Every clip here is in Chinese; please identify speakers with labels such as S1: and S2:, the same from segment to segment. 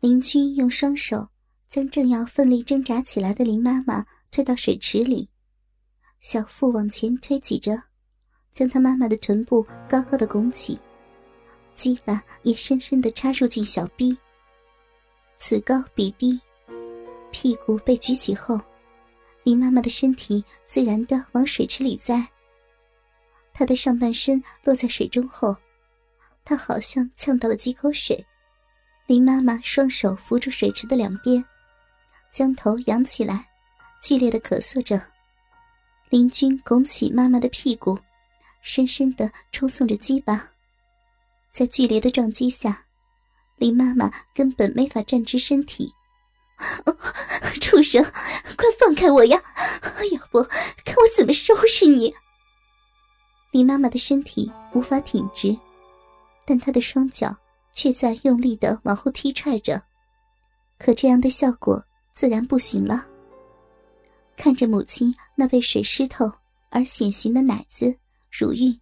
S1: 林君用双手将正要奋力挣扎起来的林妈妈推到水池里，小腹往前推挤着，将她妈妈的臀部高高的拱起，鸡巴也深深的插入进小臂。此高彼低，屁股被举起后，林妈妈的身体自然的往水池里栽。她的上半身落在水中后，她好像呛到了几口水。林妈妈双手扶住水池的两边，将头仰起来，剧烈的咳嗽着。林君拱起妈妈的屁股，深深的抽送着鸡巴。在剧烈的撞击下，林妈妈根本没法站直身体。畜生，快放开我呀！要不看我怎么收拾你！林妈妈的身体无法挺直，但她的双脚。却在用力的往后踢踹着，可这样的效果自然不行了。看着母亲那被水湿透而显形的奶子、乳晕，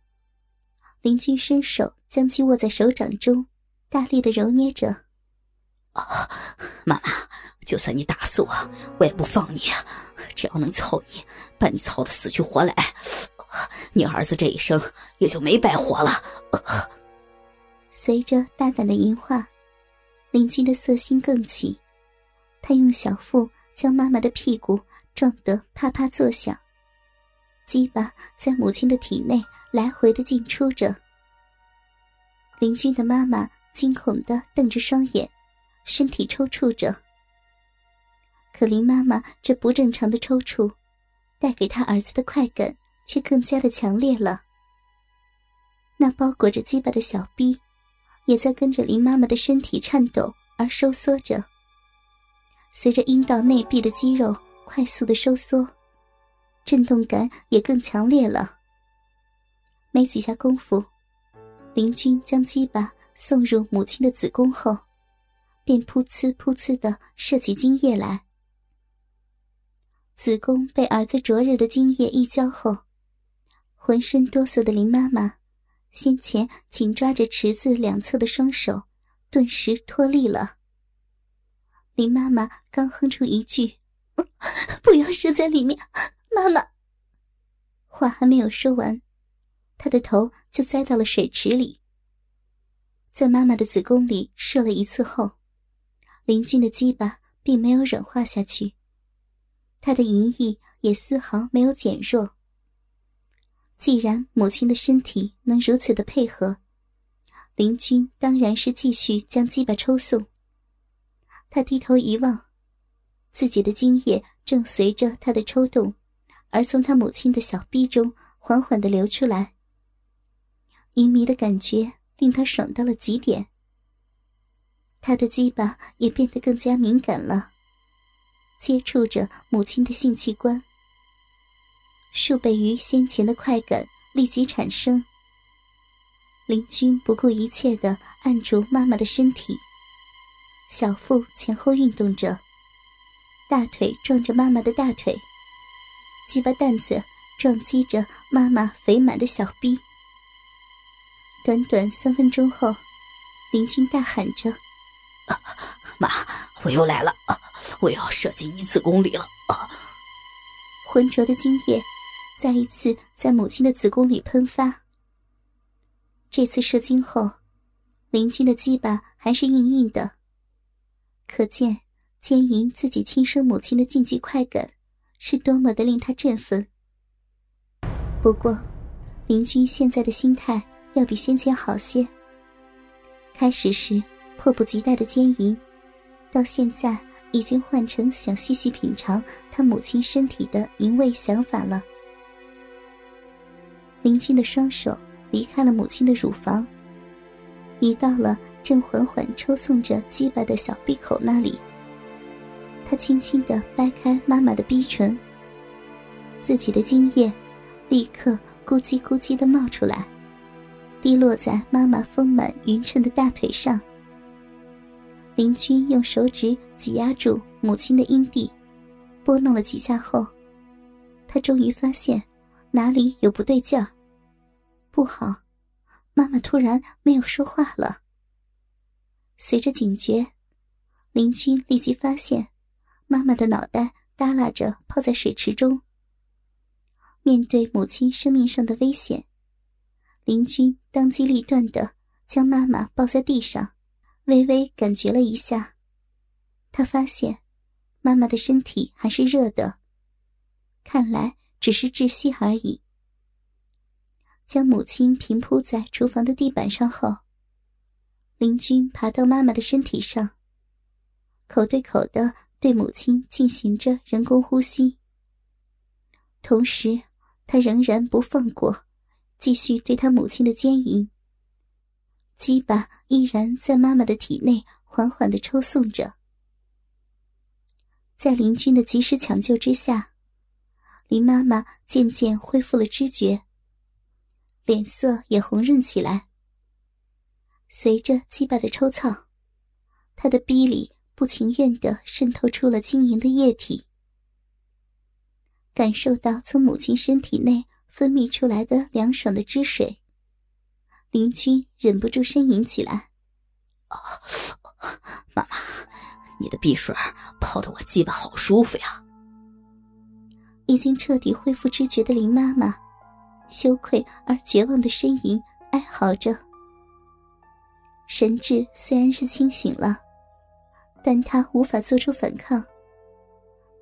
S1: 林君伸手将其握在手掌中，大力的揉捏着。
S2: 妈妈，就算你打死我，我也不放你。只要能操你，把你操的死去活来，你儿子这一生也就没白活了。
S1: 随着大胆的淫话，林君的色心更起，他用小腹将妈妈的屁股撞得啪啪作响，鸡巴在母亲的体内来回的进出着。林君的妈妈惊恐的瞪着双眼，身体抽搐着。可林妈妈这不正常的抽搐，带给他儿子的快感却更加的强烈了。那包裹着鸡巴的小臂。也在跟着林妈妈的身体颤抖而收缩着，随着阴道内壁的肌肉快速的收缩，震动感也更强烈了。没几下功夫，林君将鸡巴送入母亲的子宫后，便噗呲噗呲的射起精液来。子宫被儿子灼热的精液一浇后，浑身哆嗦的林妈妈。先前紧抓着池子两侧的双手，顿时脱力了。林妈妈刚哼出一句：“不要射在里面，妈妈。”话还没有说完，她的头就栽到了水池里。在妈妈的子宫里射了一次后，林俊的鸡巴并没有软化下去，他的淫意也丝毫没有减弱。既然母亲的身体能如此的配合，林君当然是继续将鸡巴抽送。他低头一望，自己的精液正随着他的抽动，而从他母亲的小臂中缓缓的流出来。淫迷的感觉令他爽到了极点。他的鸡巴也变得更加敏感了，接触着母亲的性器官。数倍于先前的快感立即产生。林君不顾一切的按住妈妈的身体，小腹前后运动着，大腿撞着妈妈的大腿，鸡巴蛋子撞击着妈妈肥满的小臂。短短三分钟后，林君大喊着：“
S2: 妈，我又来了！我要射进一子宫里了！”
S1: 浑浊的精液。再一次在母亲的子宫里喷发。这次射精后，林君的鸡巴还是硬硬的，可见奸淫自己亲生母亲的禁忌快感是多么的令他振奋。不过，林君现在的心态要比先前好些。开始时迫不及待的奸淫，到现在已经换成想细细品尝他母亲身体的淫味想法了。林君的双手离开了母亲的乳房，移到了正缓缓抽送着鸡巴的小闭口那里。他轻轻的掰开妈妈的逼唇，自己的精液立刻咕叽咕叽的冒出来，滴落在妈妈丰满匀称的大腿上。林君用手指挤压住母亲的阴蒂，拨弄了几下后，他终于发现。哪里有不对劲儿？不好，妈妈突然没有说话了。随着警觉，林君立即发现，妈妈的脑袋耷拉着泡在水池中。面对母亲生命上的危险，林君当机立断的将妈妈抱在地上，微微感觉了一下，他发现妈妈的身体还是热的，看来只是窒息而已。将母亲平铺在厨房的地板上后，林君爬到妈妈的身体上，口对口的对母亲进行着人工呼吸，同时他仍然不放过，继续对他母亲的奸淫。鸡巴依然在妈妈的体内缓缓的抽送着，在林君的及时抢救之下，林妈妈渐渐恢复了知觉。脸色也红润起来。随着鸡巴的抽操，他的逼里不情愿的渗透出了晶莹的液体。感受到从母亲身体内分泌出来的凉爽的汁水，林君忍不住呻吟起来：“
S2: 啊，妈妈，你的碧水泡得我鸡巴好舒服呀！”
S1: 已经彻底恢复知觉的林妈妈。羞愧而绝望的呻吟，哀嚎着。神智虽然是清醒了，但他无法做出反抗，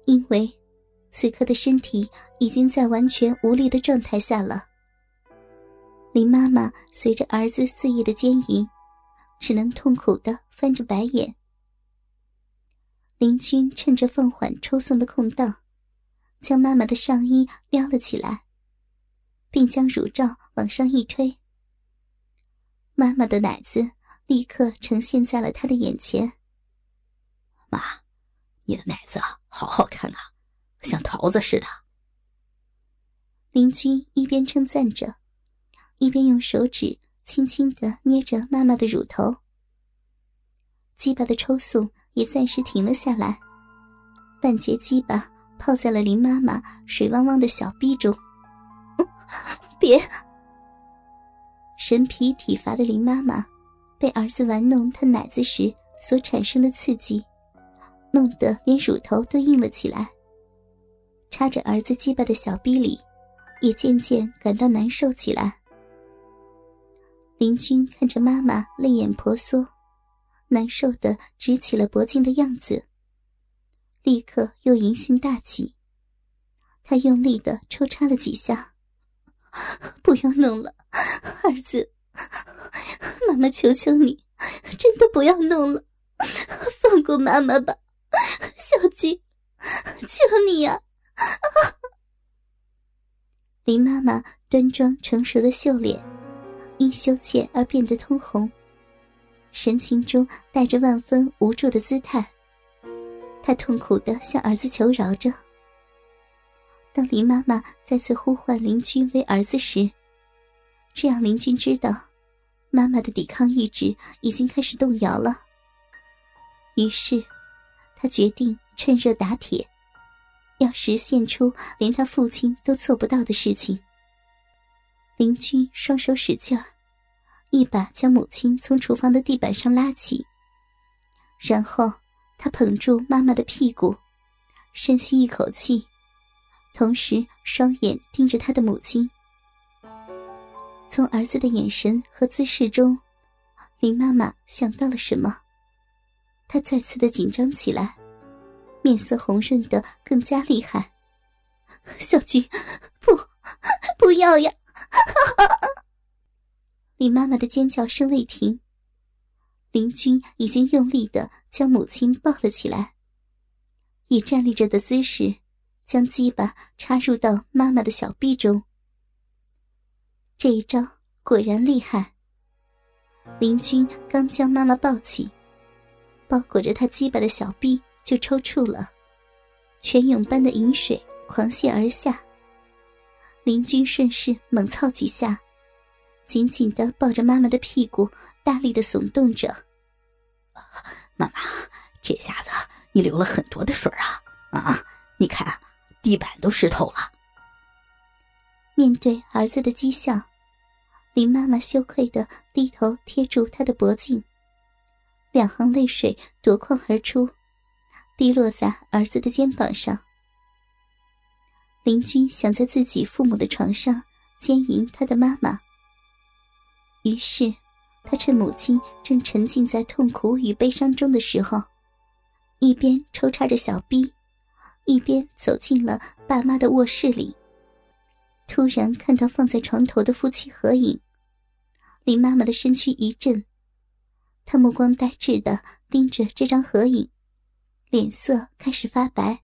S1: 因为此刻的身体已经在完全无力的状态下了。林妈妈随着儿子肆意的奸淫，只能痛苦的翻着白眼。林君趁着放缓抽送的空档，将妈妈的上衣撩了起来。并将乳罩往上一推，妈妈的奶子立刻呈现在了他的眼前。
S2: 妈，你的奶子好好看啊，像桃子似的。
S1: 林君一边称赞着，一边用手指轻轻的捏着妈妈的乳头。鸡巴的抽搐也暂时停了下来，半截鸡巴泡在了林妈妈水汪汪的小臂中。别！神疲体乏的林妈妈，被儿子玩弄她奶子时所产生的刺激，弄得连乳头都硬了起来。插着儿子鸡巴的小逼里，也渐渐感到难受起来。林君看着妈妈泪眼婆娑、难受的直起了脖颈的样子，立刻又淫心大起。他用力的抽插了几下。不要弄了，儿子，妈妈求求你，真的不要弄了，放过妈妈吧，小菊，求你呀！林妈妈端庄成熟的秀脸，因羞怯而变得通红，神情中带着万分无助的姿态，她痛苦的向儿子求饶着。当林妈妈再次呼唤林君为儿子时，这让林君知道，妈妈的抵抗意志已经开始动摇了。于是，他决定趁热打铁，要实现出连他父亲都做不到的事情。林君双手使劲儿，一把将母亲从厨房的地板上拉起，然后他捧住妈妈的屁股，深吸一口气。同时，双眼盯着他的母亲。从儿子的眼神和姿势中，林妈妈想到了什么？她再次的紧张起来，面色红润的更加厉害。小菊，不，不要呀！林妈妈的尖叫声未停，林君已经用力的将母亲抱了起来，以站立着的姿势。将鸡巴插入到妈妈的小臂中，这一招果然厉害。林君刚将妈妈抱起，包裹着她鸡巴的小臂就抽搐了，泉涌般的饮水狂泻而下。林君顺势猛操几下，紧紧的抱着妈妈的屁股，大力的耸动着。
S2: 妈妈，这下子你流了很多的水啊！啊，你看。地板都湿透了。
S1: 面对儿子的讥笑，林妈妈羞愧的低头贴住他的脖颈，两行泪水夺眶而出，滴落在儿子的肩膀上。林君想在自己父母的床上奸淫他的妈妈，于是他趁母亲正沉浸在痛苦与悲伤中的时候，一边抽插着小臂，一边走进了爸妈的卧室里。突然看到放在床头的夫妻合影，林妈妈的身躯一震。她目光呆滞的盯着这张合影，脸色开始发白。